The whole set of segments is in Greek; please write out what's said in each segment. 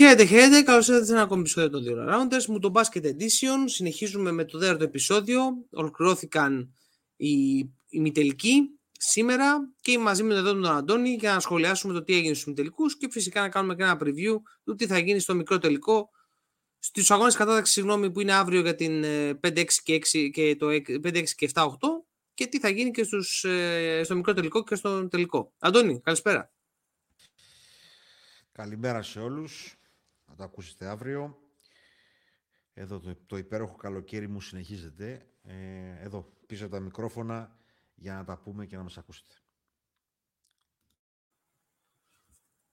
Χαίρετε, χαίρετε. Καλώς ήρθατε σε ένα ακόμη επεισόδιο των δύο Rounders. Μου το Basket Edition. Συνεχίζουμε με το δεύτερο επεισόδιο. Ολοκληρώθηκαν οι, οι μητελικοί σήμερα και μαζί με τον Αντώνη για να σχολιάσουμε το τι έγινε στους μητελικούς και φυσικά να κάνουμε και ένα preview του τι θα γίνει στο μικρό τελικό. Στους αγώνες κατάταξης, συγγνώμη, που είναι αύριο για την 5-6 ε, και, 6 και το 5-6 και 7-8 και τι θα γίνει και στους, ε, στο μικρό τελικό και στο τελικό. Αντώνη, καλησπέρα. Καλημέρα σε όλους θα το ακούσετε αύριο. Εδώ το, το υπέροχο καλοκαίρι μου συνεχίζεται. Ε, εδώ πίσω από τα μικρόφωνα για να τα πούμε και να μας ακούσετε.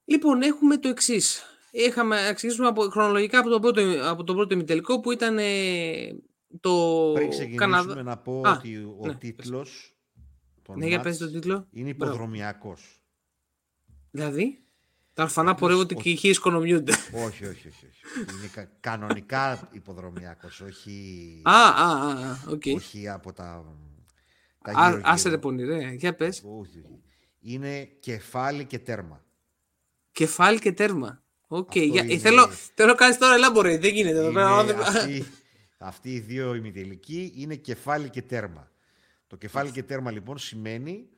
Λοιπόν, έχουμε το εξής. Είχαμε αξιοποιήσουμε από, χρονολογικά από τον πρώτο, από τον πρώτο ημιτελικό που ήταν ε, το Πριν ξεκινήσουμε να πω ότι ο ναι, τίτλος ναι, για πες το τίτλο. είναι υποδρομιακός. Δηλαδή; Τα ορφανά πορεύονται και οι χήρες οικονομιούνται. όχι, όχι, όχι. Είναι κανονικά ιπποδρομιακός, όχι. Α, α, α, okay. Όχι από τα. τα άσε ρε πονηρέ, για πες. Όχι, Είναι κεφάλι και τέρμα. Κεφάλι και τέρμα. OK. Okay. Για... Είναι... Θέλω, θέλω να κάνει τώρα elaborate, δεν γίνεται εδώ πέρα. Αυτοί, αυτοί οι δύο ημιτελικοί είναι κεφάλι και τέρμα. Το κεφάλι και τέρμα λοιπόν σημαίνει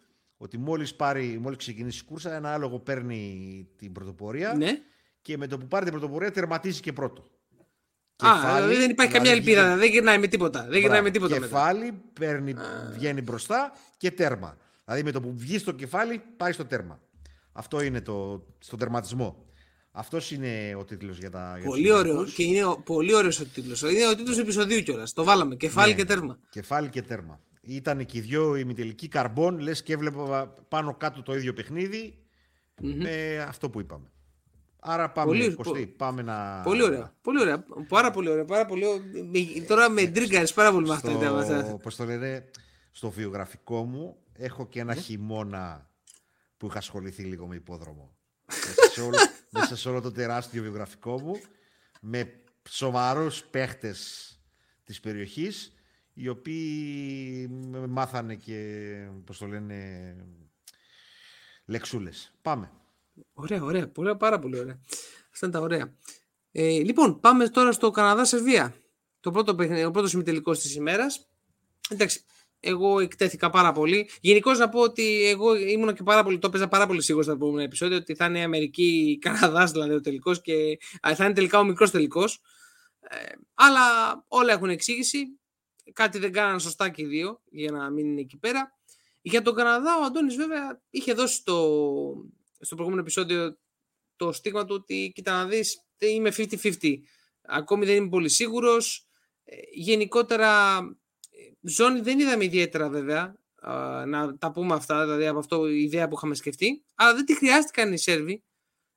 ότι μόλις μόλις ξεκινήσει η κούρσα, ένα άλογο παίρνει την πρωτοπορία ναι. και με το που πάρει την πρωτοπορία τερματίζει και πρώτο. Α, κεφάλι, δηλαδή δεν υπάρχει καμία ελπίδα, βγαίνει... δεν γυρνάει με τίποτα. Δεν γυρνάει με τίποτα κεφάλι, παίρνει, βγαίνει μπροστά και τέρμα. Δηλαδή με το που βγει στο κεφάλι, πάει στο τέρμα. Αυτό είναι το, στον τερματισμό. Αυτός είναι ο τίτλος για τα. Πολύ ωραίο. Και είναι πολύ ωραίος ο τίτλος. Είναι ο τίτλος επεισοδίου κιόλας. Το βάλαμε. Κεφάλι ναι, και τέρμα. Κεφάλι και τέρμα ήταν και οι δυο ημιτελικοί καρμπών, λες και έβλεπα πάνω κάτω το ίδιο με αυτό που είπαμε. Άρα πάμε, πολύ, Κωστή, πάμε να... Πολύ ωραία, πολύ ωραία, πάρα πολύ ωραία, πάρα πολύ Τώρα με ντρίγκαρες πάρα πολύ με αυτά. Πώς το λένε, στο βιογραφικό μου έχω και ένα χειμώνα που είχα ασχοληθεί λίγο με υπόδρομο. μέσα, σε όλο, μέσα σε όλο το τεράστιο βιογραφικό μου, με σοβαρούς παίχτες της περιοχής, οι οποίοι μάθανε και, πώς το λένε, λεξούλες. Πάμε. Ωραία, ωραία. Πολύ, πάρα πολύ ωραία. Αυτά είναι τα ωραία. Ε, λοιπόν, πάμε τώρα στο Καναδά-Σερβία. Το πρώτο, ο πρώτος ημιτελικός της ημέρας. Εντάξει, εγώ εκτέθηκα πάρα πολύ. Γενικώς να πω ότι εγώ ήμουν και πάρα πολύ, το έπαιζα πάρα πολύ σίγουρο στο επόμενο επεισόδιο ότι θα είναι Αμερική-Καναδά δηλαδή ο τελικός και θα είναι τελικά ο μικρός τελικός. Ε, αλλά όλα έχουν εξήγηση κάτι δεν κάναν σωστά και οι δύο για να μην είναι εκεί πέρα. Για τον Καναδά ο Αντώνης βέβαια είχε δώσει το, στο προηγούμενο επεισόδιο το στίγμα του ότι κοίτα να δεις είμαι 50-50. Ακόμη δεν είμαι πολύ σίγουρος. Ε, γενικότερα ε, ζώνη δεν είδαμε ιδιαίτερα βέβαια να τα πούμε αυτά, δηλαδή από αυτό η ιδέα που είχαμε σκεφτεί, αλλά δεν τη χρειάστηκαν οι Σέρβοι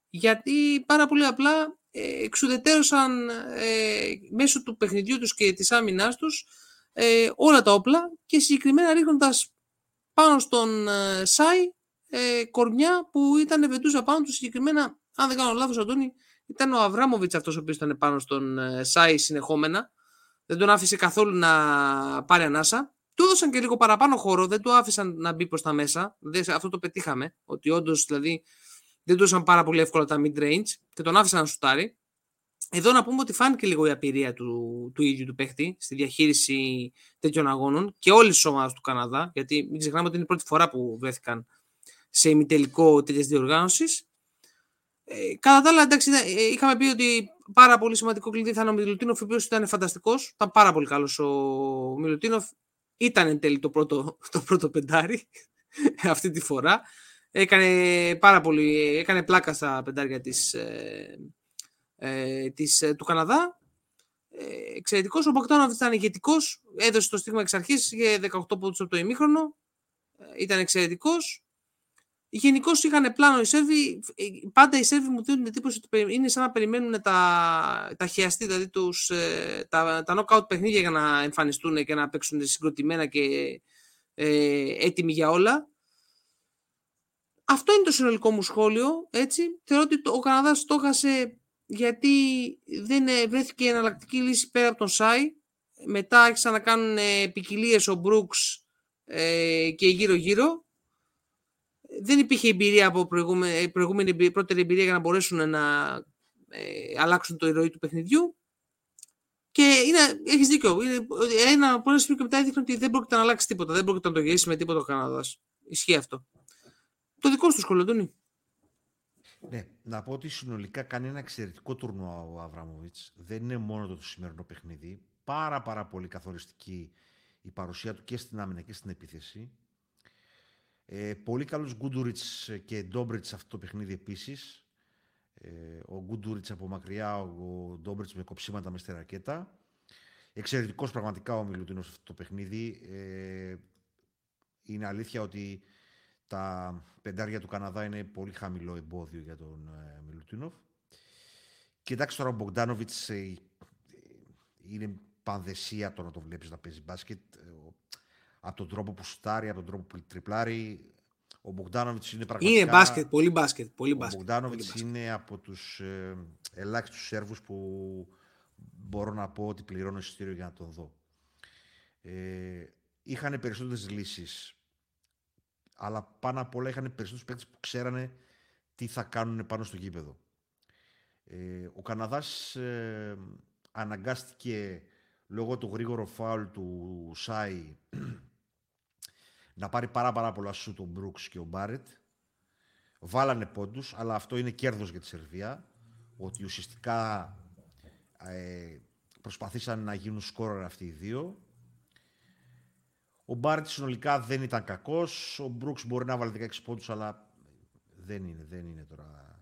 γιατί πάρα πολύ απλά ε, εξουδετέρωσαν μέσω του παιχνιδιού τους και της άμυνάς τους ε, όλα τα όπλα και συγκεκριμένα ρίχνοντας πάνω στον ε, Σάι ε, κορμιά που ήταν βεντούζα πάνω του συγκεκριμένα, αν δεν κάνω λάθος Αντώνη, ήταν ο Αβράμοβιτς αυτός ο οποίος ήταν πάνω στον ε, Σάι συνεχόμενα. Δεν τον άφησε καθόλου να πάρει ανάσα. Του έδωσαν και λίγο παραπάνω χώρο, δεν του άφησαν να μπει προς τα μέσα. αυτό το πετύχαμε, ότι όντως δηλαδή δεν του έδωσαν πάρα πολύ εύκολα τα mid-range και τον άφησαν να σουτάρει. Εδώ να πούμε ότι φάνηκε λίγο η απειρία του, του ίδιου του παίχτη στη διαχείριση τέτοιων αγώνων και όλη της ομάδας του Καναδά, γιατί μην ξεχνάμε ότι είναι η πρώτη φορά που βρέθηκαν σε ημιτελικό τέτοια διοργάνωση. Ε, κατά τα άλλα, εντάξει, ε, είχαμε πει ότι πάρα πολύ σημαντικό κλειδί θα είναι ο Μιλουτίνοφ, ο οποίος ήταν φανταστικός. Ήταν πάρα πολύ καλός ο Μιλουτίνοφ. Ήταν εν τέλει το πρώτο, το πρώτο πεντάρι αυτή τη φορά. Έκανε πάρα πολύ, έκανε πλάκα στα πεντάρια της, ε, ε, της, ε, του Καναδά. Ε, Εξαιρετικός. Ο Μπακτάνοβιτ ήταν ηγετικός. Έδωσε το στίγμα εξ αρχής για 18 πόντους από το ημίχρονο. Ε, ήταν εξαιρετικός. Γενικώς είχαν πλάνο οι Σέρβοι. Ε, πάντα οι Σέρβοι μου δίνουν την εντύπωση ότι είναι σαν να περιμένουν τα, τα χειαστή, δηλαδή τους, τα, τα knockout παιχνίδια για να εμφανιστούν και να παίξουν συγκροτημένα και ε, έτοιμοι για όλα. Αυτό είναι το συνολικό μου σχόλιο. Έτσι. Θεωρώ ότι ο Καναδάς το έχασε γιατί δεν ε, βρέθηκε εναλλακτική λύση πέρα από τον Σάι. Μετά άρχισαν να κάνουν ποικιλίες ο Μπρούξ ε, και γύρω-γύρω. Δεν υπήρχε εμπειρία από προηγούμενη, προηγούμενη πρώτερη εμπειρία για να μπορέσουν να ε, αλλάξουν το ηρωή του παιχνιδιού. Και είναι, έχεις δίκιο. Είναι, ένα από ένα και μετά έδειχνε ότι δεν πρόκειται να αλλάξει τίποτα. Δεν πρόκειται να το γυρίσει με τίποτα ο Καναδάς. Ισχύει αυτό. Το δικό σου σχολείο, Ναι, να πω ότι συνολικά κάνει ένα εξαιρετικό τουρνουά ο Αβραμοβιτς. Δεν είναι μόνο το, το σημερινό παιχνίδι. Πάρα πάρα πολύ καθοριστική η παρουσία του και στην άμυνα και στην επίθεση. Ε, πολύ καλός Γκούντουριτς και Ντόμπριτς αυτό το παιχνίδι επίσης. Ε, ο Γκούντουριτς από μακριά, ο Ντόμπριτς με κοψίματα μες στη ρακέτα. Εξαιρετικός πραγματικά ο Μιλουτίνος αυτό το παιχνίδι. Ε, είναι αλήθεια ότι τα πεντάρια του Καναδά είναι πολύ χαμηλό εμπόδιο για τον ε, Μιλουτίνοφ. Κοιτάξτε τώρα ο Μπογκδάνοβιτς ε, είναι πανδεσία το να το βλέπεις να παίζει μπάσκετ. Ε, από τον τρόπο που στάρει, από τον τρόπο που τριπλάρει. Ο Μπογκδάνοβιτ είναι πραγματικά. Είναι μπάσκετ, πολύ μπάσκετ. Πολύ μπάσκετ. Ο Μπογκδάνοβιτ είναι από τους ε, ελάχιστους Σέρβους που μπορώ να πω ότι πληρώνω εισιτήριο για να τον δω. Ε, είχαν περισσότερες λύσεις. Αλλά πάνω απ' όλα είχαν περισσότερους παίκτες που ξέρανε τι θα κάνουν πάνω στο γήπεδο. Ε, ο Καναδάς ε, αναγκάστηκε λόγω του γρήγορου φάουλ του Σάι να πάρει πάρα, πάρα πολλά σου τον Μπρούξ και ο Μπάρετ. Βάλανε πόντους, αλλά αυτό είναι κέρδος για τη Σερβία, ότι ουσιαστικά ε, προσπαθήσαν να γίνουν σκόρερ αυτοί οι δύο. Ο Μπάρετ συνολικά δεν ήταν κακός, ο Μπρούξ μπορεί να βάλει 16 πόντους, αλλά δεν είναι, δεν είναι τώρα...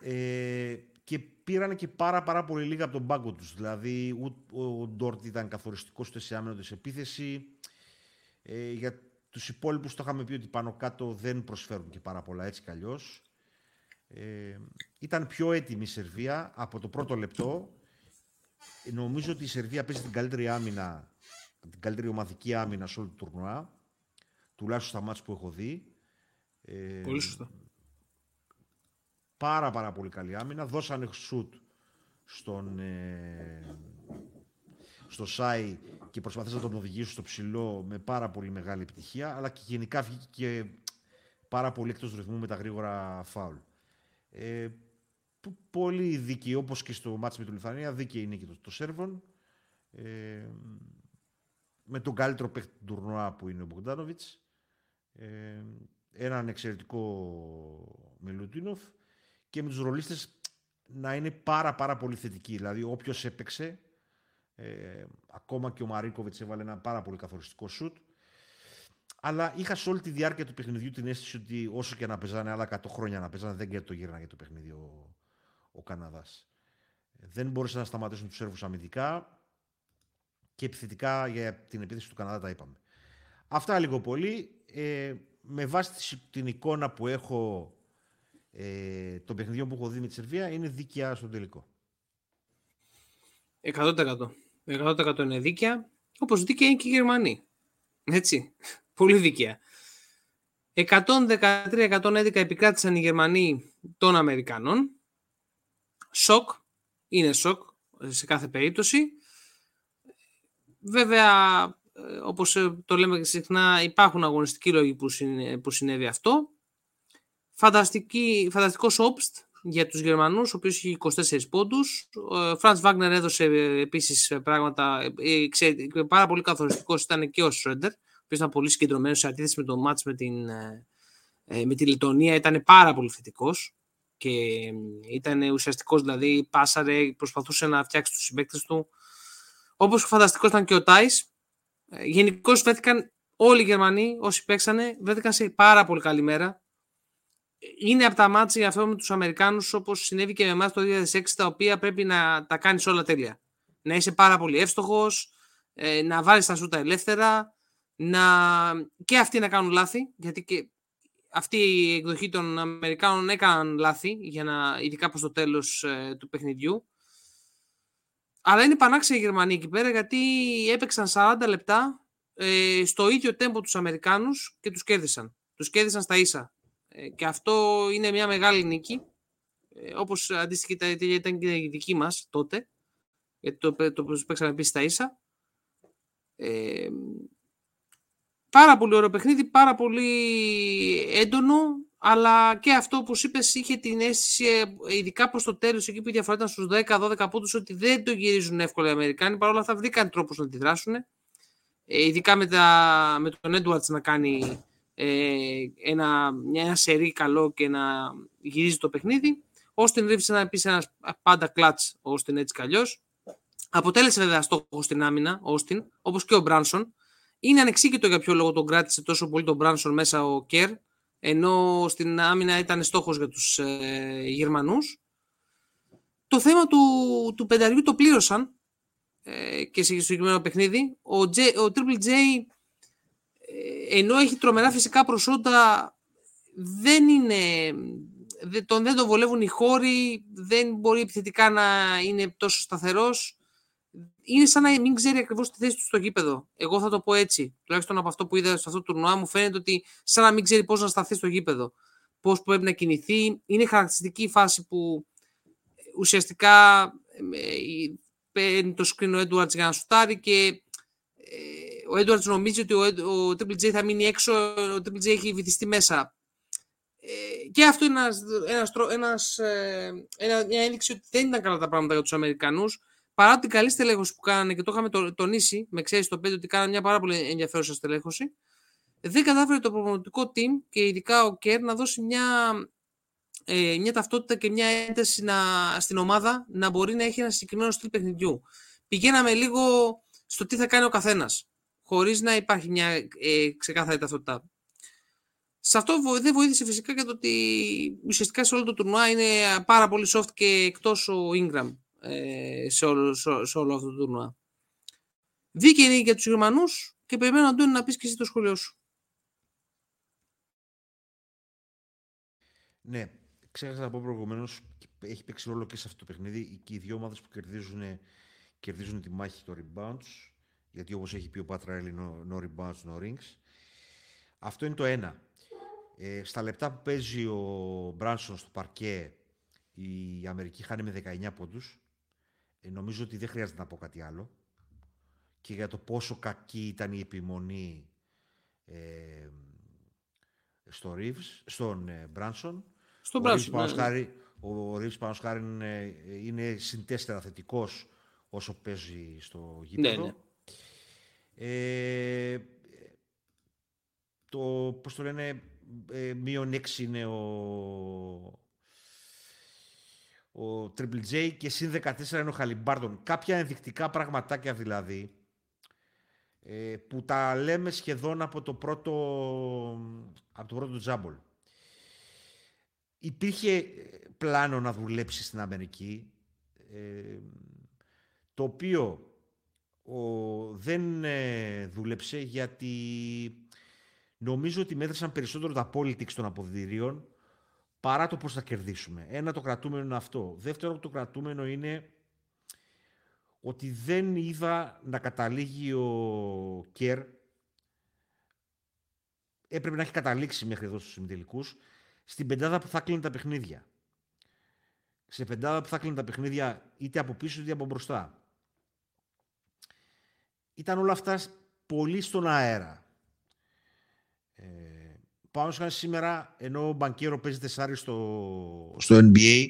Ε, και πήραν και πάρα, πάρα πολύ λίγα από τον πάγκο τους. Δηλαδή, ο Ντόρτ ήταν καθοριστικός σε άμυνο της επίθεση. Ε, για τους υπόλοιπους το είχαμε πει ότι πάνω κάτω δεν προσφέρουν και πάρα πολλά έτσι κι αλλιώς. Ε, ήταν πιο έτοιμη η Σερβία από το πρώτο λεπτό. Νομίζω ότι η Σερβία παίζει την καλύτερη άμυνα, την καλύτερη ομαδική άμυνα σε όλο το τουρνουά. Τουλάχιστον στα μάτια που έχω δει. Ε, πολύ σωστά. Πάρα πάρα πολύ καλή άμυνα. Δώσανε σουτ στον, ε, στο ΣΑΙ και προσπαθήσαν να τον οδηγήσουν στο ψηλό με πάρα πολύ μεγάλη επιτυχία, αλλά και γενικά βγήκε και πάρα πολύ εκτός ρυθμού με τα γρήγορα φάουλ. Ε, πολύ δίκαιη, όπως και στο μάτς με τη Λιθανία, δίκαιη είναι και το, το Σέρβον. Ε, με τον καλύτερο παίκτη του τουρνουά που είναι ο Μπογκδάνοβιτς. Ε, έναν εξαιρετικό Μιλουτίνοφ και με τους ρολίστες να είναι πάρα πάρα πολύ θετικοί. Δηλαδή όποιος έπαιξε ε, ακόμα και ο Μαρίκοβιτς έβαλε ένα πάρα πολύ καθοριστικό σουτ. Αλλά είχα σε όλη τη διάρκεια του παιχνιδιού την αίσθηση ότι όσο και να παίζανε άλλα 100 χρόνια να παίζανε, δεν το γύρναγε το παιχνίδι ο, ο Καναδάς. Δεν μπορούσαν να σταματήσουν τους Σέρβους αμυντικά και επιθετικά για την επίθεση του Καναδά τα είπαμε. Αυτά λίγο πολύ. Ε, με βάση την εικόνα που έχω ε, των παιχνιδιών που έχω δει με τη Σερβία είναι δίκαια στο τελικό. 100%. 100% είναι δίκαια, όπως δίκαια είναι και οι Γερμανοί. Έτσι, πολύ δίκαια. 113-111 επικράτησαν οι Γερμανοί των Αμερικανών. Σοκ, είναι σοκ σε κάθε περίπτωση. Βέβαια, ε, όπως ε, το λέμε και συχνά, υπάρχουν αγωνιστικοί λόγοι που, που συνέβη αυτό. Φανταστική, φανταστικός όπστ για τους Γερμανούς, ο οποίος είχε 24 πόντους. Ο Φραντς Βάγνερ έδωσε ε, επίσης ε, πράγματα, ε, πάρα πολύ καθοριστικός ήταν και ο Σρέντερ, ο οποίος ήταν πολύ συγκεντρωμένος σε αντίθεση με το μάτς με, την, με τη Λιτωνία, ήταν πάρα πολύ θετικός και ήταν ουσιαστικός, δηλαδή πάσαρε, προσπαθούσε να φτιάξει τους συμπαίκτες του. Όπως φανταστικός ήταν και ο Τάις, γενικώς βρέθηκαν όλοι οι Γερμανοί, όσοι παίξανε, βρέθηκαν σε πάρα πολύ καλή μέρα είναι από τα μάτια αυτό με τους Αμερικάνους όπως συνέβη και με εμάς το 2006 τα οποία πρέπει να τα κάνεις όλα τέλεια. Να είσαι πάρα πολύ εύστοχος, ε, να βάλεις τα σούτα ελεύθερα, να... και αυτοί να κάνουν λάθη, γιατί και αυτή η εκδοχή των Αμερικάνων έκαναν λάθη, για να, ειδικά προς το τέλος ε, του παιχνιδιού. Αλλά είναι πανάξια οι Γερμανοί εκεί πέρα, γιατί έπαιξαν 40 λεπτά ε, στο ίδιο τέμπο τους Αμερικάνους και τους κέρδισαν. Τους κέρδισαν στα ίσα. Ε, και αυτό είναι μια μεγάλη νίκη, ε, όπως αντίστοιχα ήταν και η δική μας τότε, γιατί το, το, το παίξαμε επίσης στα ίσα. Ε, πάρα πολύ ωραίο παιχνίδι, πάρα πολύ έντονο, αλλά και αυτό που είπες είχε την αίσθηση, ε, ειδικά προς το τέλος, εκεί που η διαφορά ήταν στους 10-12 πόντους, ότι δεν το γυρίζουν εύκολα οι Αμερικάνοι. Παρ' όλα αυτά βρήκαν τρόπους να αντιδράσουν. Ε, ειδικά με, τα, με τον Edwards να κάνει ε, ένα, μια σερή καλό και να γυρίζει το παιχνίδι. Όστιν Ρίβς να πεις ένας πάντα κλατς ο Όστιν έτσι κι Αποτέλεσε βέβαια στόχο στην άμυνα, Όστιν, όπως και ο Μπράνσον. Είναι ανεξήγητο για ποιο λόγο τον κράτησε τόσο πολύ τον Μπράνσον μέσα ο Κέρ, ενώ στην άμυνα ήταν στόχος για τους ε, Γερμανούς. Το θέμα του, του πενταριού το πλήρωσαν ε, και σε συγκεκριμένο παιχνίδι. Ο, J, ο Triple J, ε, ενώ έχει τρομερά φυσικά προσόντα, δεν είναι... Δεν τον, δεν τον βολεύουν οι χώροι, δεν μπορεί επιθετικά να είναι τόσο σταθερός είναι σαν να μην ξέρει ακριβώς τη θέση του στο γήπεδο. Εγώ θα το πω έτσι. Τουλάχιστον από αυτό που είδα σε αυτό το τουρνουά μου φαίνεται ότι σαν να μην ξέρει πώς να σταθεί στο γήπεδο. Πώς πρέπει να κινηθεί. Είναι χαρακτηριστική η φάση που ουσιαστικά ε, παίρνει το screen ο Edwards για να σουτάρει και ε, ο Edwards νομίζει ότι ο, Triple J θα μείνει έξω, ο Triple J έχει βυθιστεί μέσα. Ε, και αυτό είναι ένας, ένας, ένας, ένα, μια ένδειξη ότι δεν ήταν καλά τα πράγματα για τους Αμερικανούς παρά την καλή στελέχωση που κάνανε και το είχαμε τονίσει, με ξέρεις το 5 ότι κάνανε μια πάρα πολύ ενδιαφέρουσα στελέχωση, δεν κατάφερε το προπονητικό team και ειδικά ο Κέρ να δώσει μια, ε, μια ταυτότητα και μια ένταση να, στην ομάδα να μπορεί να έχει ένα συγκεκριμένο στυλ παιχνιδιού. Πηγαίναμε λίγο στο τι θα κάνει ο καθένας, χωρίς να υπάρχει μια ε, ξεκάθαρη ταυτότητα. Σε αυτό δεν βοήθησε φυσικά και το ότι ουσιαστικά σε όλο το τουρνουά είναι πάρα πολύ soft και εκτός ο Ingram ε, σε, όλο, σε, όλο αυτό το τουρνουά. Δίκαιη για τους Γερμανούς και περιμένω Αντώνη να πεις και εσύ το σχολείο σου. Ναι, ξέχασα να πω προηγουμένως, έχει παίξει ρόλο και σε αυτό το παιχνίδι και οι δύο ομάδες που κερδίζουν, κερδίζουν τη μάχη των rebounds. Γιατί όπως έχει πει ο Πατραέλη, no, no rebounds, no rings. Αυτό είναι το ένα. Ε, στα λεπτά που παίζει ο Μπράνσον στο παρκέ, η Αμερική χάνει με 19 πόντους. Ε, νομίζω ότι δεν χρειάζεται να πω κάτι άλλο. Και για το πόσο κακή ήταν η επιμονή ε, στο Reeves, στον ε, Μπράνσον. Στον Μπράνσον, ναι. Ο Ρίβς πάνω χάρη είναι, είναι συντέστερα θετικός όσο παίζει στο γήπεδο. Ναι, ναι. Ε, το, πώς το λένε, ε, μείον 6 είναι ο, ο Triple J και συν 14 είναι ο Χαλιμπάρτον. Κάποια ενδεικτικά πραγματάκια δηλαδή ε, που τα λέμε σχεδόν από το πρώτο, από το πρώτο τζάμπολ. Υπήρχε πλάνο να δουλέψει στην Αμερική ε, το οποίο ο, δεν ε, δούλεψε γιατί νομίζω ότι μέτρησαν περισσότερο τα politics των αποδητηρίων παρά το πώς θα κερδίσουμε. Ένα το κρατούμενο είναι αυτό. Δεύτερο το κρατούμενο είναι ότι δεν είδα να καταλήγει ο Κέρ έπρεπε να έχει καταλήξει μέχρι εδώ στους συμμετελικούς στην πεντάδα που θα κλείνει τα παιχνίδια. Σε πεντάδα που θα κλείνει τα παιχνίδια είτε από πίσω είτε από μπροστά. Ήταν όλα αυτά πολύ στον αέρα. Ε, Πάω να σήμερα, ενώ ο Μπανκέρο παίζει τεσσάρι στο, στο NBA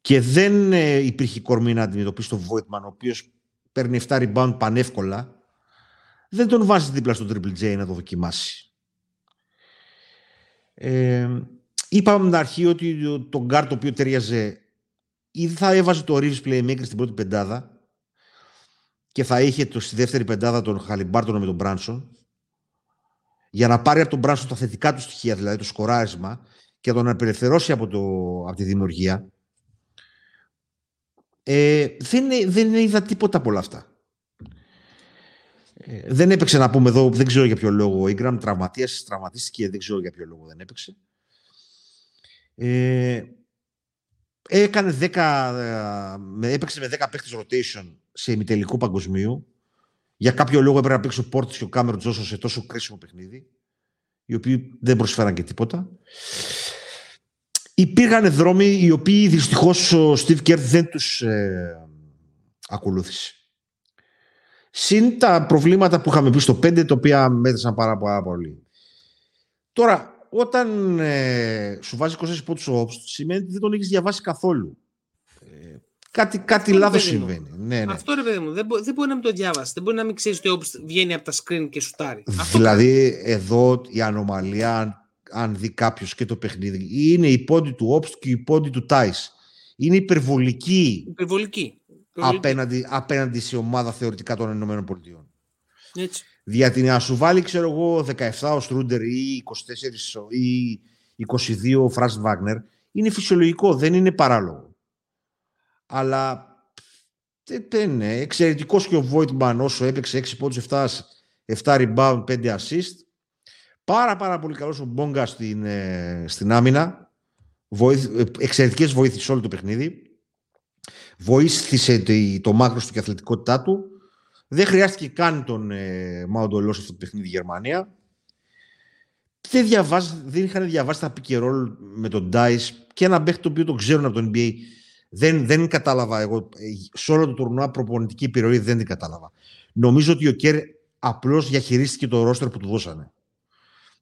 και δεν ε, υπήρχε κορμί να αντιμετωπίσει τον Βόιτμαν, ο οποίος παίρνει 7 rebound πανεύκολα, δεν τον βάζει δίπλα στον Triple J να το δοκιμάσει. Ε, είπαμε την αρχή ότι το γκαρντ το οποίο ταιριάζε ή θα έβαζε το Reeves Playmaker στην πρώτη πεντάδα και θα είχε το, στη δεύτερη πεντάδα τον Χαλιμπάρτον με τον Μπράνσον για να πάρει από τον Μπράνσον τα θετικά του στοιχεία, δηλαδή το σκοράρισμα, και να τον απελευθερώσει από, το, από τη δημιουργία, ε, δεν, δεν είδα τίποτα από όλα αυτά. Ε, δεν έπαιξε να πούμε εδώ, δεν ξέρω για ποιο λόγο. Ο Ιγκραμ τραυματίας, τραυματίστηκε, δεν ξέρω για ποιο λόγο δεν έπαιξε. Ε, έκανε 10, ε, έπαιξε με 10 παίχτες rotation σε ημιτελικό παγκοσμίου για κάποιο λόγο έπρεπε να παίξει ο Πόρτη και ο Κάμερο Τζόσο σε τόσο κρίσιμο παιχνίδι, οι οποίοι δεν προσφέραν και τίποτα. Υπήρχαν δρόμοι οι οποίοι δυστυχώς ο Στιβ Κερ δεν τους ε, ακολούθησε. Συν τα προβλήματα που είχαμε πει στο 5, τα οποία μέτρησαν πάρα, πάρα πολύ. Τώρα, όταν ε, σου βάζει 24 πόντους ο Όπστ, σημαίνει ότι δεν τον έχεις διαβάσει καθόλου. Ε, κάτι κάτι λάθος συμβαίνει. Ναι, ναι. Αυτό ρε παιδί μου. Δεν, μπο, δεν μπορεί να μην το διαβάσει. Δεν μπορεί να μην ξέρεις ότι ο Όπστ βγαίνει από τα screen και σουτάρει. Δηλαδή, εδώ η ανομαλία, αν, αν δει κάποιος και το παιχνίδι, είναι η πόντι του Όπστ και η πόντι του Τάι. Είναι υπερβολική. Υπερβολική. Απέναντι, απέναντι σε ομάδα θεωρητικά των ΗΠΑ. Έτσι. Γιατί να σου βάλει, ξέρω εγώ, 17 ο Στρούντερ ή 24 ή 22 ο Φρας Βάγνερ, είναι φυσιολογικό, δεν είναι παράλογο. Αλλά δεν είναι. Εξαιρετικός και ο Βόιτμαν όσο έπαιξε 6 πόντους, 7, 7 rebound, 5 assist. Πάρα πάρα πολύ καλός ο Μπόγκα στην, ε, στην άμυνα. Βοήθ, εξαιρετικές βοήθειες σε όλο το παιχνίδι. Βοήθησε το μάκρος του και αθλητικότητά του. Δεν χρειάστηκε καν τον ε, Μάουντο σε αυτό το παιχνίδι Γερμανία. Δεν, διαβάζ, δεν είχαν διαβάσει τα pick roll με τον Dice και ένα παίχτη το οποίο το ξέρουν από το NBA. Δεν, δεν κατάλαβα εγώ. Σε όλο το τουρνουά προπονητική επιρροή δεν την κατάλαβα. Νομίζω ότι ο Κέρ απλώς διαχειρίστηκε το ρόστερ που του δώσανε.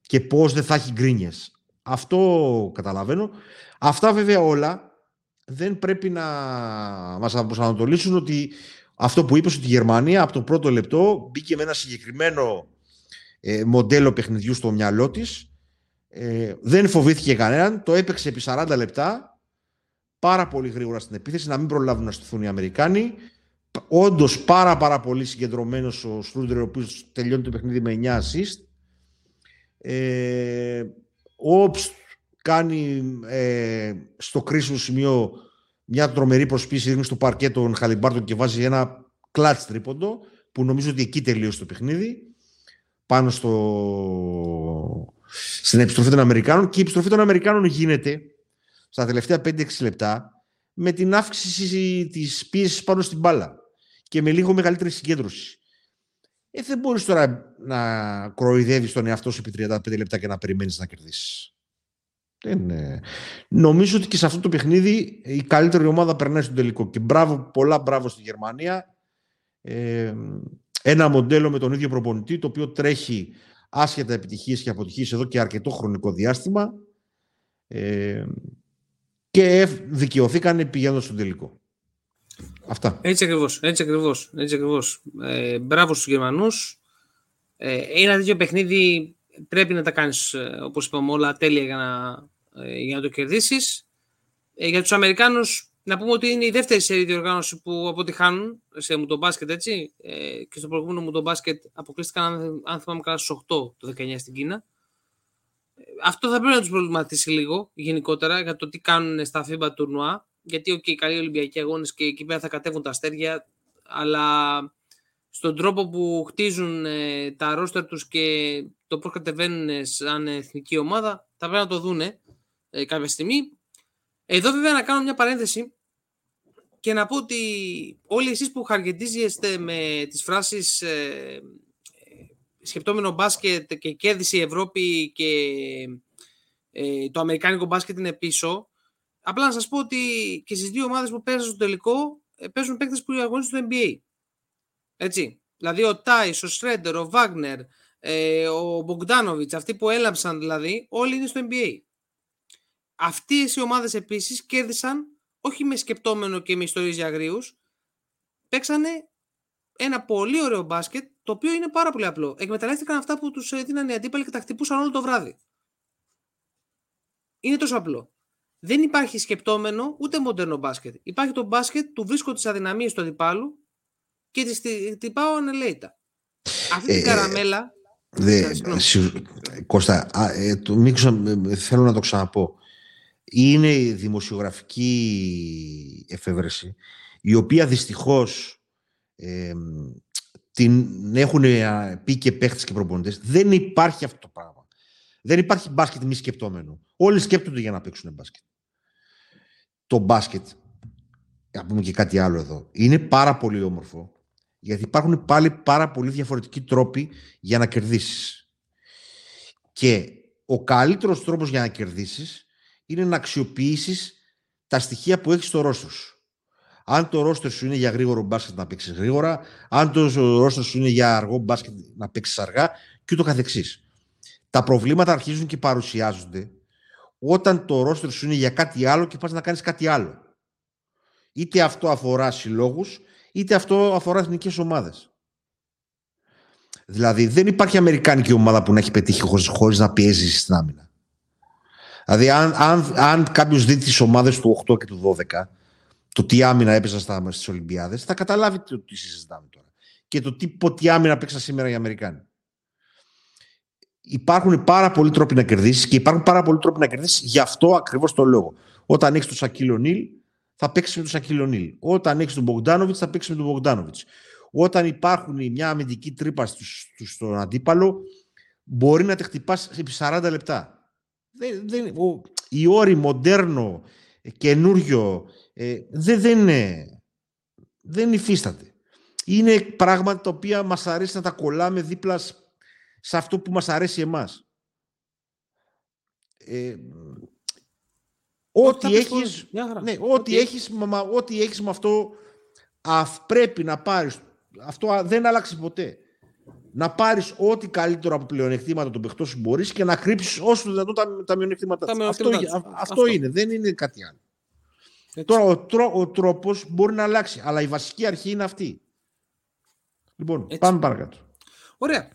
Και πώς δεν θα έχει γκρίνιες. Αυτό καταλαβαίνω. Αυτά βέβαια όλα δεν πρέπει να μας αποσανατολίσουν ότι αυτό που είπες ότι η Γερμανία από το πρώτο λεπτό μπήκε με ένα συγκεκριμένο ε, μοντέλο παιχνιδιού στο μυαλό της. Ε, δεν φοβήθηκε κανέναν, το έπαιξε επί 40 λεπτά πάρα πολύ γρήγορα στην επίθεση, να μην προλάβουν να στηθούν οι Αμερικάνοι. Όντως πάρα πάρα πολύ συγκεντρωμένος ο Στρούντερ, ο οποίος τελειώνει το παιχνίδι με 9 assist. Ε, ο κάνει ε, στο κρίσιμο σημείο μια τρομερή προσπίση ρίχνει στο παρκέ τον Χαλιμπάρτον και βάζει ένα κλάτ τρίποντο που νομίζω ότι εκεί τελείωσε το παιχνίδι πάνω στο... στην επιστροφή των Αμερικάνων και η επιστροφή των Αμερικάνων γίνεται στα τελευταία 5-6 λεπτά με την αύξηση της πίεσης πάνω στην μπάλα και με λίγο μεγαλύτερη συγκέντρωση. Ε, δεν μπορείς τώρα να κροϊδεύεις τον εαυτό σου επί 35 λεπτά και να περιμένεις να κερδίσεις. Δεν, νομίζω ότι και σε αυτό το παιχνίδι η καλύτερη ομάδα περνάει στον τελικό. Και μπράβο, πολλά μπράβο στη Γερμανία. Ε, ένα μοντέλο με τον ίδιο προπονητή, το οποίο τρέχει άσχετα επιτυχίες και αποτυχίες εδώ και αρκετό χρονικό διάστημα. Ε, και δικαιωθήκανε πηγαίνοντας στον τελικό. Αυτά. Έτσι ακριβώς. Έτσι ακριβώς, έτσι ακριβώς. Ε, μπράβο στους Γερμανούς. Ε, ένα τέτοιο παιχνίδι πρέπει να τα κάνεις, ε, όπως είπαμε όλα, τέλεια για να, ε, για να το κερδίσεις. Ε, για τους Αμερικάνους, να πούμε ότι είναι η δεύτερη σερή διοργάνωση που αποτυχάνουν σε μου τον μπάσκετ, έτσι. και στο προηγούμενο μου τον μπάσκετ αποκλείστηκαν, αν θυμάμαι καλά, στους 8 το 19 στην Κίνα. Αυτό θα πρέπει να τους προβληματίσει λίγο γενικότερα για το τι κάνουν στα FIBA τουρνουά. Γιατί okay, οι καλοί Ολυμπιακοί αγώνες και εκεί πέρα θα κατέβουν τα αστέρια, αλλά στον τρόπο που χτίζουν ε, τα ρόστερ τους και το πώς κατεβαίνουν σαν εθνική ομάδα, θα πρέπει να το δούνε ε, κάποια στιγμή. Εδώ βέβαια να κάνω μια παρένθεση και να πω ότι όλοι εσείς που χαργεντίζεστε με τις φράσεις ε, σκεπτόμενο μπάσκετ και κέρδισε η Ευρώπη και ε, το αμερικάνικο μπάσκετ είναι πίσω, απλά να σας πω ότι και στις δύο ομάδες που πέρασαν στο τελικό ε, παίζουν παίκτες που αγωνίζουν στο NBA. Έτσι. Δηλαδή ο Τάι, ο Σρέντερ, ο Βάγνερ, ε, ο Μπογκδάνοβιτ, αυτοί που έλαψαν δηλαδή, όλοι είναι στο NBA. Αυτοί οι ομάδες επίσης κέρδισαν όχι με σκεπτόμενο και με ιστορίες για αγρίους, παίξανε ένα πολύ ωραίο μπάσκετ, το οποίο είναι πάρα πολύ απλό. Εκμεταλλεύτηκαν αυτά που τους έδιναν οι αντίπαλοι και τα χτυπούσαν όλο το βράδυ. Είναι τόσο απλό. Δεν υπάρχει σκεπτόμενο ούτε μοντέρνο μπάσκετ. Υπάρχει το μπάσκετ του βρίσκω τις αδυναμίες του αντιπάλου και τη τυπάω ανελέητα. Αυτή την ε, καραμέλα. Δε, Κώστα, ε, το, ε, θέλω να το ξαναπώ. Είναι η δημοσιογραφική εφεύρεση, η οποία δυστυχώς ε, την έχουν πει και παίχτες και προπονητές. Δεν υπάρχει αυτό το πράγμα. Δεν υπάρχει μπάσκετ μη σκεπτόμενο. Όλοι σκέπτονται για να παίξουν μπάσκετ. Το μπάσκετ, να πούμε και κάτι άλλο εδώ, είναι πάρα πολύ όμορφο γιατί υπάρχουν πάλι πάρα πολύ διαφορετικοί τρόποι για να κερδίσεις. Και ο καλύτερος τρόπος για να κερδίσεις είναι να αξιοποιήσεις τα στοιχεία που έχεις στο ρόστο σου. Αν το ρόστο σου είναι για γρήγορο μπάσκετ να παίξεις γρήγορα, αν το ρόστο σου είναι για αργό μπάσκετ να παίξεις αργά και ούτω καθεξής. τα προβλήματα αρχίζουν και παρουσιάζονται όταν το ρόστερ σου είναι για κάτι άλλο και πας να κάνεις κάτι άλλο. Είτε αυτό αφορά συλλόγους, είτε αυτό αφορά εθνικές ομάδες. Δηλαδή δεν υπάρχει αμερικάνικη ομάδα που να έχει πετύχει χωρίς να πιέζεις στην άμυνα. Δηλαδή αν, αν, αν κάποιος δει τις ομάδες του 8 και του 12, το τι άμυνα έπαιζαν στις Ολυμπιάδες, θα καταλάβει το τι συζητάμε τώρα. Και το τι, τι άμυνα παίξαν σήμερα οι Αμερικάνοι. Υπάρχουν πάρα πολλοί τρόποι να κερδίσεις και υπάρχουν πάρα πολλοί τρόποι να κερδίσεις γι' αυτό ακριβώς το λόγο. Όταν έχεις το Σακύλο Νίλ, θα παίξεις με τον Σακύλο Νίλ. Όταν έχεις τον Μπογκδάνοβιτ, θα παίξεις με τον Μπογκδάνοβιτ. Όταν υπάρχουν μια αμυντική τρύπα στον αντίπαλο, μπορεί να τη χτυπάς επί 40 λεπτά. Δεν, δεν, ο, η όρη μοντέρνο, καινούριο, ε, δεν, δεν, είναι, δεν υφίσταται. Είναι πράγματα τα οποία μας αρέσει να τα κολλάμε δίπλα σε αυτό που μας αρέσει εμάς. Ε, ό,τι έχεις, ναι, ό,τι, έχεις, ό,τι έχεις με αυτό αυ, πρέπει να πάρεις. Αυτό δεν άλλαξε ποτέ. Να πάρεις ό,τι καλύτερο από πλεονεκτήματα των παιχτών σου μπορείς και να κρύψεις όσο δυνατόν τα, τα μειονεκτήματα. αυτό, αυτό, είναι, δεν είναι κάτι άλλο. Τώρα ο, τρό, ο τρόπος μπορεί να αλλάξει, αλλά η βασική αρχή είναι αυτή. Λοιπόν, Έτσι. πάμε παρακάτω. Ωραία.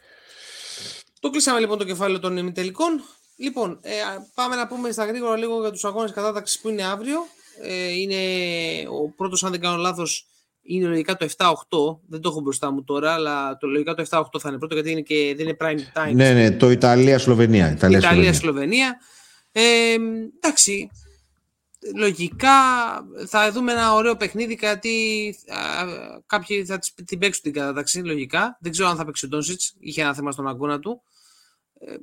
Το κλείσαμε λοιπόν το κεφάλαιο των ημιτελικών. Λοιπόν, ε, πάμε να πούμε στα γρήγορα λίγο για τους αγώνες κατάταξης που είναι αύριο. Ε, είναι ο πρώτος, αν δεν κάνω λάθος, είναι λογικά το 7-8. Δεν το έχω μπροστά μου τώρα, αλλά το λογικά το 7-8 θα είναι πρώτο γιατί είναι και, δεν είναι prime time. Ναι, ναι, το Ιταλία-Σλοβενία. Ιταλία-Σλοβενία. Ε, εντάξει, λογικά θα δούμε ένα ωραίο παιχνίδι γιατί κάποιοι θα την παίξουν την κατάταξη λογικά. Δεν ξέρω αν θα παίξει ο Ντόνσιτς, είχε ένα θέμα στον αγώνα του. Ε,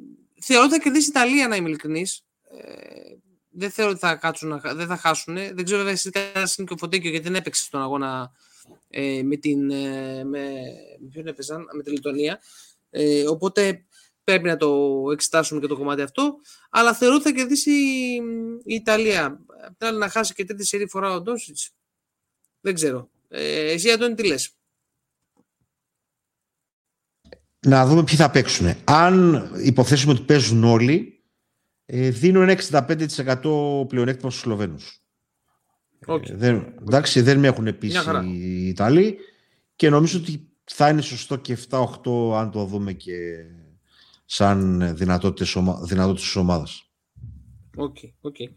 θεωρώ ότι θα κερδίσει η Ιταλία, να είμαι ειλικρινής. Ε, δεν θεωρώ ότι θα, κάτσουν, δεν θα χάσουν. Δεν ξέρω βέβαια εσύ είναι και ο Φωτέκιο γιατί δεν έπαιξες στον αγώνα ε, με την. Ε, με, με ποιον έπαιζαν, με τη Λιτωνία. Ε, οπότε πρέπει να το εξετάσουμε και το κομμάτι αυτό. Αλλά θεωρώ ότι θα κερδίσει η Ιταλία. Απ' άλλη να χάσει και τρίτη σερή φορά ο Ντόσιτ. Δεν ξέρω. Ε, εσύ Αντώνη τι λες; Να δούμε ποιοι θα παίξουν. Αν υποθέσουμε ότι παίζουν όλοι, ε, δίνω ένα 65% πλεονέκτημα στους Σλοβαίνους. Okay. Ε, δεν, εντάξει, δεν με έχουν πείσει οι Ιταλοί και νομίζω ότι θα είναι σωστό και 7-8 αν το δούμε και σαν δυνατότητες, ομα... δυνατότητες της ομάδας. OK, okay, okay.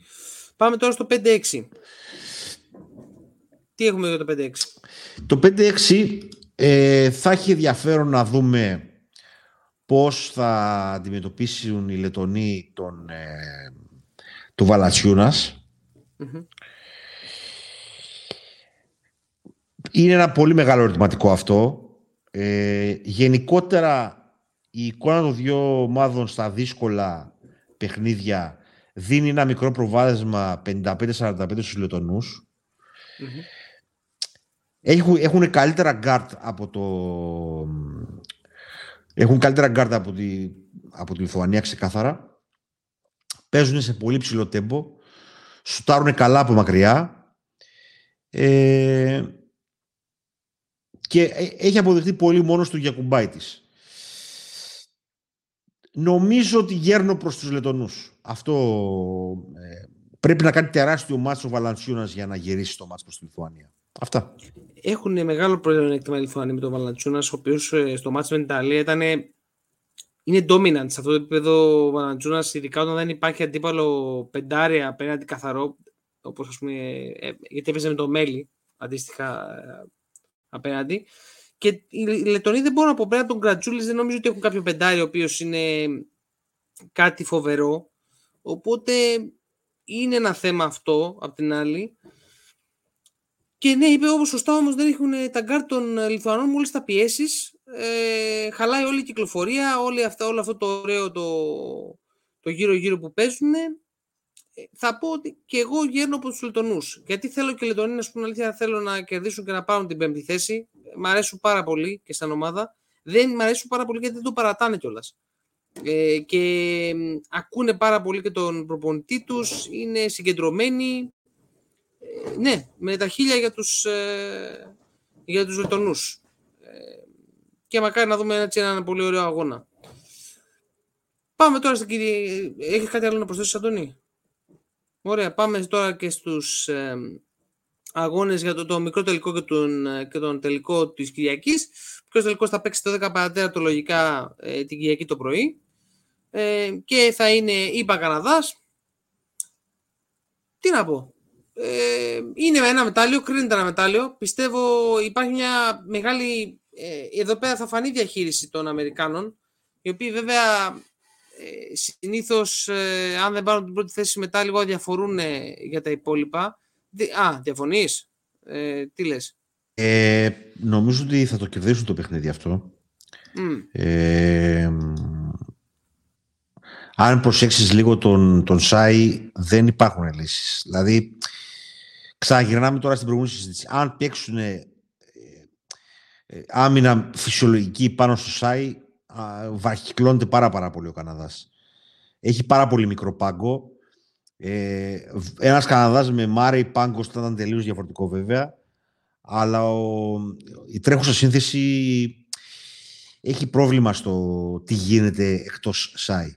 Πάμε τώρα στο 5-6. Τι έχουμε για το 5-6. Το 5-6 ε, θα έχει ενδιαφέρον να δούμε πώς θα αντιμετωπίσουν οι Λετονοί τον, ε, του Βαλαντσιούνας Είναι ένα πολύ μεγάλο ερωτηματικό αυτό. Ε, γενικότερα η εικόνα των δύο ομάδων στα δύσκολα παιχνίδια δίνει ένα μικρό προβάδισμα 55-45 στους Λετονούς Έχουν, έχουν καλύτερα γκάρτ από το... Έχουν καλύτερα γκάρτ από τη, από τη Λιθουανία ξεκάθαρα. Παίζουν σε πολύ ψηλό τέμπο. Σουτάρουν καλά από μακριά. Ε, και ε, έχει αποδεχτεί πολύ μόνο του Γιακουμπάιτης. Νομίζω ότι γέρνω προς τους Λετωνούς. Αυτό ε, πρέπει να κάνει τεράστιο μάτσο ο Βαλαντσιούνας για να γυρίσει το μάτσο προς τη Λιθουανία. Αυτά. Έχουν μεγάλο πλεονέκτημα η Λιθουανία με τον Βαλαντσιούνας, ο οποίος ε, στο μάτσο με την Ιταλία ήταν είναι dominant σε αυτό το επίπεδο ο Βαλαντσιούνας, ειδικά όταν δεν υπάρχει αντίπαλο πεντάρια απέναντι καθαρό, όπως ας πούμε, ε, γιατί έπαιζε με το Μέλι, αντίστοιχα απέναντι. Και οι Λετωνοί δεν μπορούν από πέρα τον Κρατζούλη, δεν νομίζω ότι έχουν κάποιο πεντάρι ο οποίος είναι κάτι φοβερό. Οπότε είναι ένα θέμα αυτό απ' την άλλη. Και ναι, είπε όπως σωστά όμως δεν έχουν τα γκάρ των Λιθουανών μόλις τα πιέσεις. Ε, χαλάει όλη η κυκλοφορία, όλη αυτά, όλο αυτό το ωραίο το, το γύρω-γύρω που παίζουν. Ε, θα πω ότι και εγώ γέρνω από τους Λετωνούς. Γιατί θέλω και οι Λετωνοί να σου πούμε αλήθεια, θέλω να κερδίσουν και να πάρουν την πέμπτη θέση. Μ' αρέσουν πάρα πολύ και σαν ομάδα. Δεν μ' αρέσουν πάρα πολύ γιατί δεν το παρατάνε κιόλας. Ε, και ακούνε πάρα πολύ και τον προπονητή τους, είναι συγκεντρωμένοι. Ε, ναι, με τα χίλια για τους, ε, για τους Λετωνούς. Ε, και μακάρι να δούμε έτσι έναν πολύ ωραίο αγώνα. Πάμε τώρα στην κυρία... Έχεις κάτι άλλο να προσθέσεις, Αντώνη; Ωραία, πάμε τώρα και στους ε, αγώνες για το, το μικρό τελικό και τον, και τον τελικό της Κυριακής. Ο μικρός τελικός θα παίξει το 10 το λογικά ε, την Κυριακή το πρωί ε, και θα είναι η Καναδάς. Τι να πω. Ε, είναι ένα μετάλλιο, κρίνεται ένα μετάλλιο. Πιστεύω υπάρχει μια μεγάλη... Ε, εδώ πέρα θα φανεί διαχείριση των Αμερικάνων, οι οποίοι βέβαια ε, συνήθως ε, αν δεν πάρουν την πρώτη θέση μετά λίγο διαφορούν ε, για τα υπόλοιπα. Α, διαφωνείς; Ε, τι λες; Ε, νομίζω ότι θα το κερδίσουν το παιχνίδι αυτό. Ε, αν προσέξεις λίγο τον, τον Σάι, δεν υπάρχουν λύσεις. Δηλαδή, ξαναγυρνάμε τώρα στην προηγούμενη συζήτηση. Αν παίξουν ε, άμυνα φυσιολογική πάνω στο Σάι, βαρχικλώνεται πάρα, πάρα πολύ ο Καναδάς. Έχει πάρα πολύ μικρό πάγκο. Ε, ένας Καναδάς με Μάρεϊ πάγκο θα ήταν τελείως διαφορετικό βέβαια. Αλλά ο, η τρέχουσα σύνθεση έχει πρόβλημα στο τι γίνεται εκτός ΣΑΙ.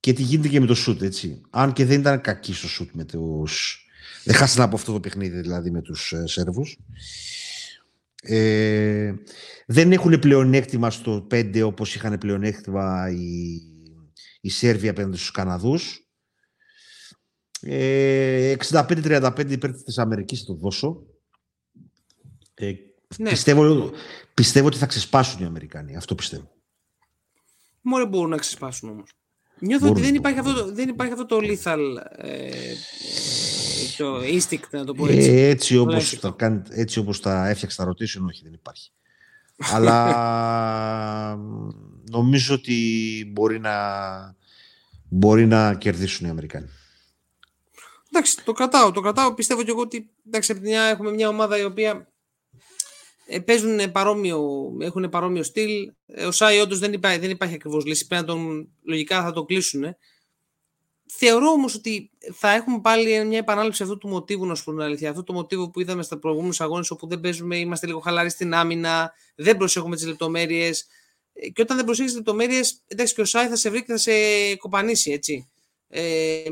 Και τι γίνεται και με το σουτ, έτσι. Αν και δεν ήταν κακή στο σουτ με τους... Δεν χάσανε από αυτό το παιχνίδι δηλαδή με τους ε, Σέρβους. Ε, δεν έχουν πλεονέκτημα στο 5 όπως είχαν πλεονέκτημα οι, οι Σέρβοι απέναντι στους Καναδούς. Ε, 65-35 υπέρ της Αμερικής θα το δώσω. Ε, ναι. πιστεύω, πιστεύω ότι θα ξεσπάσουν οι Αμερικάνοι. Αυτό πιστεύω. Μόνο μπορούν να ξεσπάσουν όμως. Νιώθω ότι δεν υπάρχει, αυτό, το, δεν υπάρχει αυτό το lethal ε, το instinct, να το πω έτσι. Ε, έτσι, όπως τα, έτσι όπως τα έφτιαξε τα ρωτήσεων, όχι, δεν υπάρχει. Αλλά νομίζω ότι μπορεί να, μπορεί να κερδίσουν οι Αμερικάνοι. Εντάξει, το κρατάω. Το κρατάω. Πιστεύω και εγώ ότι εντάξει, από την έχουμε μια ομάδα η οποία ε, παίζουν παρόμοιο, έχουν παρόμοιο στυλ. Ε, ο Σάι όντως δεν υπάρχει, δεν υπάρχει ακριβώς λύση. Πρέπει τον, λογικά θα το κλείσουν. Θεωρώ όμως ότι θα έχουμε πάλι μια επανάληψη αυτού του μοτίβου, να σου πω την αλήθεια. Αυτό το μοτίβο που είδαμε στα προηγούμενους αγώνες, όπου δεν παίζουμε, είμαστε λίγο χαλαροί στην άμυνα, δεν προσέχουμε τις λεπτομέρειες. Ε, και όταν δεν προσέχεις λεπτομέρειες, εντάξει και ο Σάι θα σε βρει και θα σε κοπανίσει, έτσι. Ε,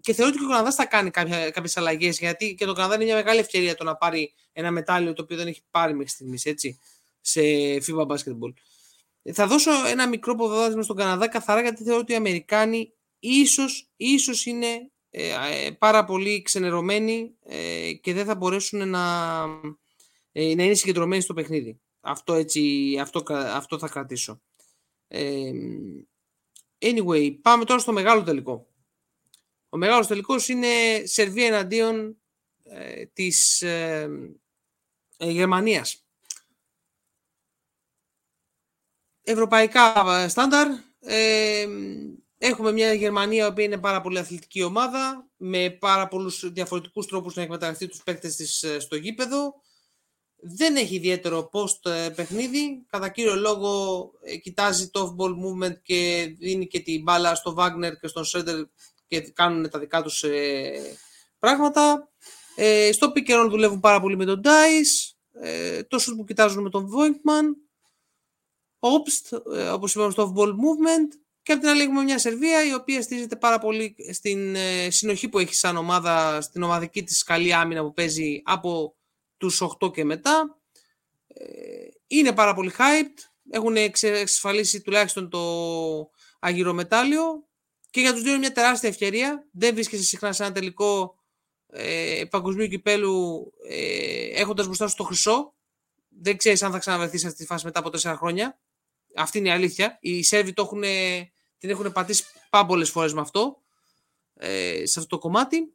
και θεωρώ ότι και ο Καναδάς θα κάνει κάποιες αλλαγές, γιατί και το Καναδά είναι μια μεγάλη ευκαιρία το να πάρει ένα μετάλλιο το οποίο δεν έχει πάρει μέχρι στιγμής σε FIBA basketball. Θα δώσω ένα μικρό ποδοδάσμα στον Καναδά καθαρά γιατί θεωρώ ότι οι Αμερικάνοι ίσως, ίσως είναι ε, ε, πάρα πολύ ξενερωμένοι ε, και δεν θα μπορέσουν να, ε, να είναι συγκεντρωμένοι στο παιχνίδι. Αυτό, έτσι, αυτό, αυτό θα κρατήσω. anyway, πάμε τώρα στο μεγάλο τελικό. Ο μεγάλος τελικός είναι Σερβία εναντίον ε, της ε, ε, Γερμανίας. Ευρωπαϊκά στάνταρ. Έχουμε μια Γερμανία που είναι πάρα πολύ αθλητική ομάδα με πάρα πολλούς διαφορετικούς τρόπους να εκμεταλλευτεί τους παίκτες της στο γήπεδο. Δεν έχει ιδιαίτερο post παιχνίδι. Κατά κύριο λόγο κοιτάζει το off-ball movement και δίνει και την μπάλα στο Wagner και στον Σέντερ και κάνουν τα δικά τους ε, πράγματα. Ε, στο pick and roll δουλεύουν πάρα πολύ με τον Dice, ε, τόσο που κοιτάζουν με τον Voigtman, Obst, ε, όπως είπαμε στο off-ball movement και από την άλλη έχουμε μια Σερβία η οποία στηρίζεται πάρα πολύ στην ε, συνοχή που έχει σαν ομάδα, στην ομαδική της καλή άμυνα που παίζει από τους 8 και μετά. Ε, είναι πάρα πολύ hyped, έχουν εξασφαλίσει τουλάχιστον το αγυρομετάλλιο και για τους δύο είναι μια τεράστια ευκαιρία. Δεν βρίσκεσαι συχνά σε ένα τελικό ε, παγκοσμίου κυπέλου ε, έχοντας μπροστά σου το χρυσό. Δεν ξέρεις αν θα ξαναβρεθείς σε αυτή τη φάση μετά από τέσσερα χρόνια. Αυτή είναι η αλήθεια. Οι Σέρβοι το έχουν, την έχουν πατήσει πάμπολε φορές με αυτό. Ε, σε αυτό το κομμάτι.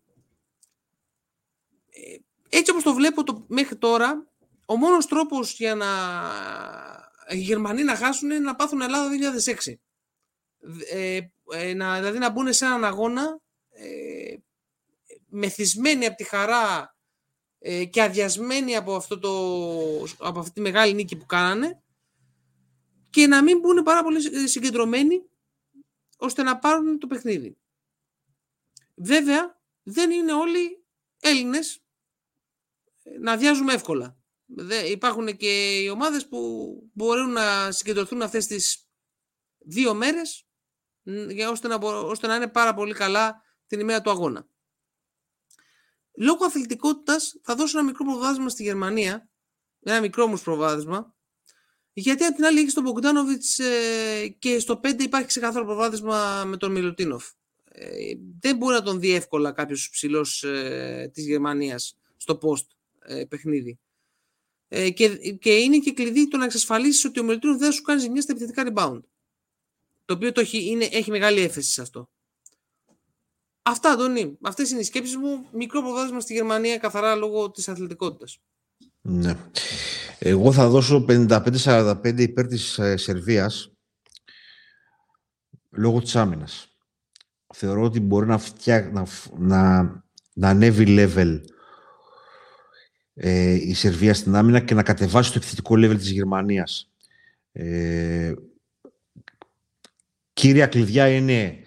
Ε, έτσι όπως το βλέπω το, μέχρι τώρα, ο μόνος τρόπος για να οι Γερμανοί να χάσουν είναι να πάθουν Ελλάδα 2006. Ε, ε, να, δηλαδή να μπουν σε έναν αγώνα ε, μεθυσμένοι από τη χαρά ε, και αδειασμένοι από, αυτό το, από αυτή τη μεγάλη νίκη που κάνανε και να μην μπουν πάρα πολύ συγκεντρωμένοι ώστε να πάρουν το παιχνίδι. Βέβαια, δεν είναι όλοι Έλληνες να αδειάζουμε εύκολα. Υπάρχουν και οι ομάδες που μπορούν να συγκεντρωθούν αυτές τις δύο μέρες ώστε να, ώστε να είναι πάρα πολύ καλά την ημέρα του αγώνα. Λόγω αθλητικότητας θα δώσω ένα μικρό προβάδισμα στη Γερμανία, ένα μικρό όμως προβάδισμα, γιατί απ' την άλλη έχεις τον Μπογκδάνοβιτς ε, και στο 5 υπάρχει ξεκάθαρο προβάδισμα με τον Μιλουτίνοφ. Ε, δεν μπορεί να τον δει εύκολα κάποιος ψηλός ε, της Γερμανίας στο post ε, παιχνίδι. Ε, και, και είναι και κλειδί το να εξασφαλίσεις ότι ο Μιλουτίνοφ δεν σου κάνει ζημιά στα επιθετικά rebound. Το οποίο το έχει, είναι, έχει μεγάλη έφεση σε αυτό. Αυτά, Αντώνη. Αυτές είναι οι σκέψεις μου. Μικρό προβάδισμα στη Γερμανία καθαρά λόγω της αθλητικότητας. Ναι. Εγώ θα δώσω 55-45 υπέρ της ε, Σερβίας λόγω της άμυνας. Θεωρώ ότι μπορεί να, φτιά, να, να, να ανέβει level ε, η Σερβία στην άμυνα και να κατεβάσει το επιθετικό level της Γερμανίας. Ε, κύρια κλειδιά είναι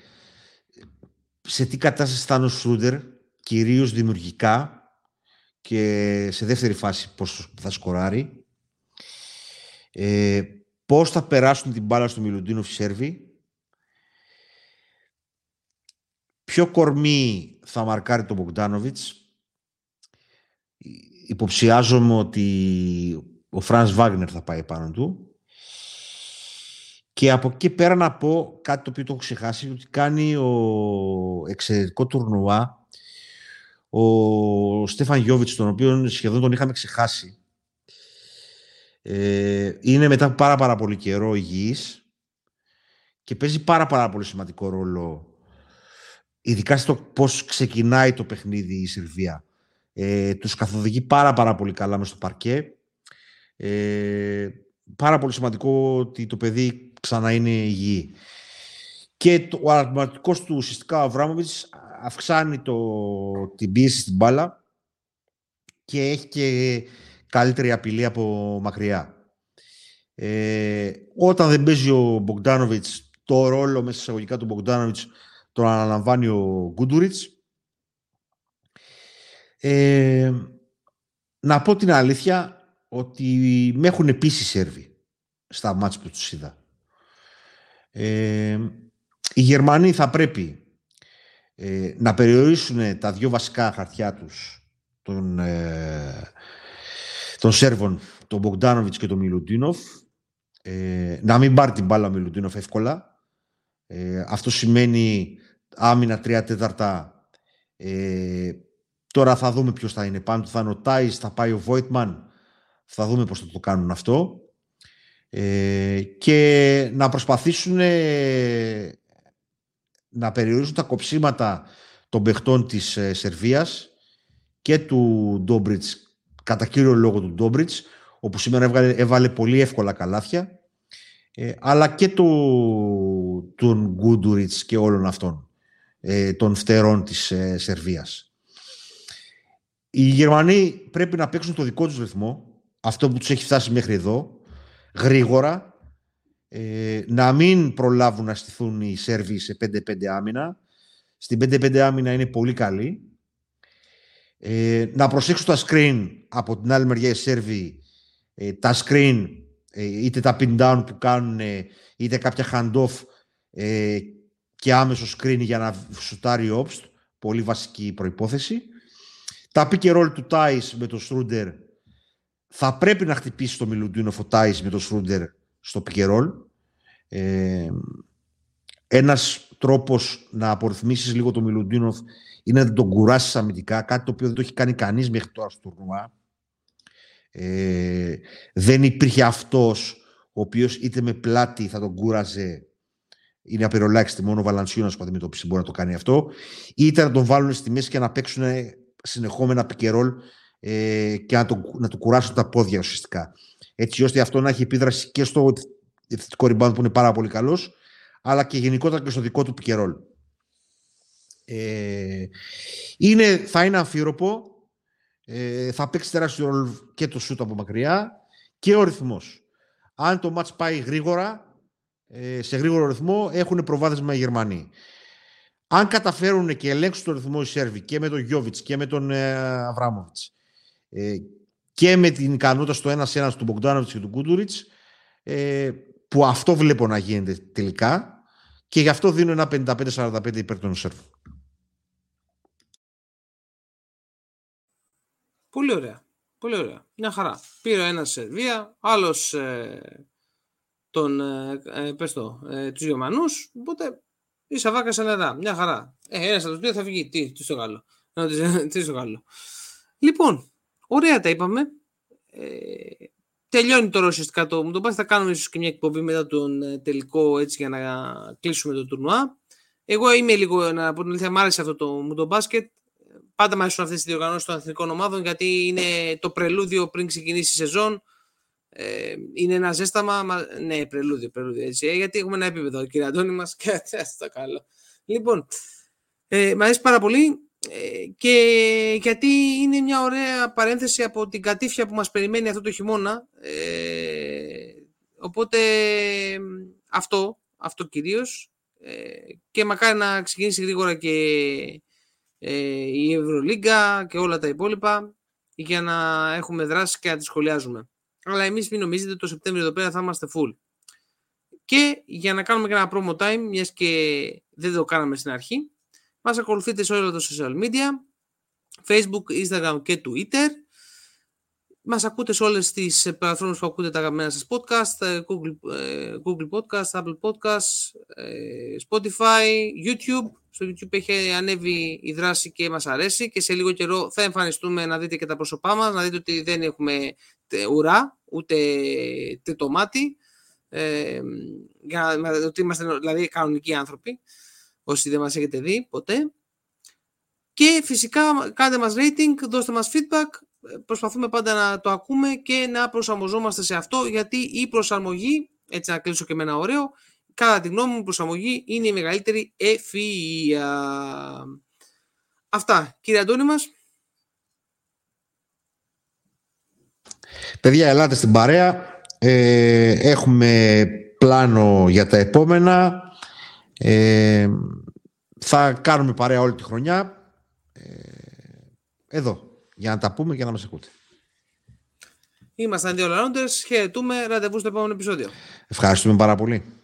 σε τι κατάσταση θα είναι ο Σούντερ, κυρίως δημιουργικά και σε δεύτερη φάση πώς θα σκοράρει. Ε, πώς θα περάσουν την μπάλα στο Μιλουτίνοφ οι Σέρβοι. Ποιο κορμί θα μαρκάρει τον Μπογκδάνοβιτς. Υποψιάζομαι ότι ο Φρανς Βάγνερ θα πάει πάνω του. Και από εκεί πέρα να πω κάτι το οποίο το έχω ξεχάσει, ότι κάνει ο εξαιρετικό τουρνουά ο Στέφαν Γιόβιτς, τον οποίο σχεδόν τον είχαμε ξεχάσει. Ε, είναι μετά από πάρα πάρα πολύ καιρό υγιής και παίζει πάρα πάρα πολύ σημαντικό ρόλο ειδικά στο πώς ξεκινάει το παιχνίδι η Σερβία. Ε, τους καθοδηγεί πάρα πάρα πολύ καλά μέσα στο παρκέ. Ε, πάρα πολύ σημαντικό ότι το παιδί ξανά είναι υγιή. Και το, ο αρματικός του ουσιαστικά ο Αβράμοβιτς αυξάνει το, την πίεση στην μπάλα και έχει και καλύτερη απειλή από μακριά. Ε, όταν δεν παίζει ο Μπογκδάνοβιτς το ρόλο μέσα εισαγωγικά του Μπογκδάνοβιτς τον αναλαμβάνει ο Γκούντουριτς. Ε, να πω την αλήθεια ότι με έχουν επίσης Σέρβοι στα μάτς που τους είδα. Ε, οι Γερμανοί θα πρέπει ε, να περιορίσουν τα δύο βασικά χαρτιά τους των, ε, των Σέρβων, τον Μπογκδάνοβιτς και τον Μιλουτίνοφ, ε, να μην πάρει την μπάλα ο Μιλουτίνοφ εύκολα. Ε, αυτό σημαίνει άμυνα τρία τέταρτα. Ε, τώρα θα δούμε ποιος θα είναι πάνω. Θα είναι ο Τάις, θα πάει ο Βόιτμαν. Θα δούμε πώς θα το κάνουν αυτό. Ε, και να προσπαθήσουν ε, να περιορίζουν τα κοψίματα των παιχτών της ε, Σερβίας και του Ντόμπριτς, κατά κύριο λόγο του Ντόμπριτς, όπου σήμερα έβγαλε, έβαλε πολύ εύκολα καλάθια, ε, αλλά και του, τον Γκούντουριτς και όλων αυτών ε, των φτερών της ε, Σερβίας. Οι Γερμανοί πρέπει να παίξουν το δικό τους ρυθμό, αυτό που τους έχει φτάσει μέχρι εδώ, γρήγορα, ε, να μην προλάβουν να στηθούν οι Σέρβοι σε 5-5 άμυνα. Στην 5-5 άμυνα είναι πολύ καλή. Ε, να προσέξουν τα screen από την άλλη μεριά οι Σέρβοι. Ε, τα screen, ε, είτε τα pin down που κάνουν, είτε κάποια hand-off ε, και άμεσο screen για να σουτάρει ο Obst. Πολύ βασική προϋπόθεση. Τα pick and roll του Τάις με το Στρούντερ θα πρέπει να χτυπήσει το Μιλουτίνοφ ο Τάις με το Σρούντερ στο pick and roll. Ε, ένας τρόπος να απορρυθμίσεις λίγο το Μιλουτίνοφ είναι να τον κουράσεις αμυντικά, κάτι το οποίο δεν το έχει κάνει κανείς μέχρι τώρα στο τουρνουά. Ε, δεν υπήρχε αυτός ο οποίος είτε με πλάτη θα τον κούραζε είναι απειρολάχιστη μόνο ο Βαλαντσιούνας που αντιμετώπισε μπορεί να το κάνει αυτό είτε να τον βάλουν στη μέση και να παίξουν συνεχόμενα πικερόλ ε, και να, το, να του κουράσουν τα πόδια ουσιαστικά έτσι ώστε αυτό να έχει επίδραση και στο ευθυντικό rebound που είναι πάρα πολύ καλός, αλλά και γενικότερα και στο δικό του πικερόλ. Ε, είναι, θα είναι αμφίροπο, ε, θα παίξει τεράστιο ρόλο και το σούτ από μακριά και ο ρυθμός. Αν το μάτς πάει γρήγορα, ε, σε γρήγορο ρυθμό, έχουν προβάδισμα οι Γερμανοί. Αν καταφέρουν και ελέγξουν το ρυθμό οι Σέρβοι και με τον Γιώβιτς και με τον ε, Αβράμοβιτς ε, και με την ικανότητα στο ένα ένα του Μπογκδάνοβιτ και του Κούντουριτς, ε, που αυτό βλέπω να γίνεται τελικά και γι' αυτό δίνω ένα 55-45 υπέρ των Σέρβων. Πολύ ωραία. Πολύ ωραία. Μια χαρά. Πήρε ένας Σερβία, άλλος ε, τον, ε, ε, πες το, ε, τους Γερμανούς, οπότε η Σαβάκα σε νερά. Μια χαρά. Ε, ένας από τους δύο θα βγει. Τι, τι στο Γάλλο. τι στο Γάλλο. Λοιπόν, ωραία τα είπαμε. Ε, τελειώνει τώρα ουσιαστικά το μου το πάει, θα κάνουμε ίσως και μια εκπομπή μετά τον ε, τελικό έτσι για να κλείσουμε το τουρνουά. Εγώ είμαι λίγο, να πω την αλήθεια, μ' άρεσε αυτό το μου το μπάσκετ. Πάντα μου αρέσουν αυτές οι διοργανώσεις των εθνικών ομάδων γιατί είναι το πρελούδιο πριν ξεκινήσει η σεζόν. Ε, είναι ένα ζέσταμα. Μα, ναι, πρελούδιο, πρελούδιο έτσι. Ε, γιατί έχουμε ένα επίπεδο, κύριε Αντώνη μας. Και αυτό καλό. Λοιπόν, ε, μ' αρέσει πάρα πολύ ε, και γιατί είναι μια ωραία παρένθεση από την κατήφια που μας περιμένει αυτό το χειμώνα. Ε, οπότε αυτό, αυτό κυρίως. Ε, και μακάρι να ξεκινήσει γρήγορα και ε, η Ευρωλίγκα και όλα τα υπόλοιπα για να έχουμε δράσει και να τις σχολιάζουμε. Αλλά εμείς μην νομίζετε το Σεπτέμβριο εδώ πέρα θα είμαστε full. Και για να κάνουμε και ένα promo time, μιας και δεν το κάναμε στην αρχή, μας ακολουθείτε σε όλα τα social media, Facebook, Instagram και Twitter. Μας ακούτε σε όλες τις πλατφόρμες που ακούτε τα αγαπημένα σας podcast, ε, Google, ε, Google Podcast, Apple Podcast, ε, Spotify, YouTube. Στο YouTube έχει ανέβει η δράση και μας αρέσει και σε λίγο καιρό θα εμφανιστούμε να δείτε και τα πρόσωπά μας, να δείτε ότι δεν έχουμε ουρά, ούτε το μάτι, ε, για να, ότι είμαστε δηλαδή κανονικοί άνθρωποι, όσοι δεν μας έχετε δει ποτέ. Και φυσικά κάντε μας rating, δώστε μας feedback, προσπαθούμε πάντα να το ακούμε και να προσαρμοζόμαστε σε αυτό, γιατί η προσαρμογή, έτσι να κλείσω και με ένα ωραίο, κατά τη γνώμη μου η προσαρμογή είναι η μεγαλύτερη ευφυΐα. Αυτά, κύριε Αντώνη μας. Παιδιά, ελάτε στην παρέα. Ε, έχουμε πλάνο για τα επόμενα. Ε, θα κάνουμε παρέα όλη τη χρονιά. Ε, εδώ, για να τα πούμε και να μας ακούτε. Ήμασταν δύο Λαρόντες. Χαιρετούμε. Ραντεβού στο επόμενο επεισόδιο. Ευχαριστούμε πάρα πολύ.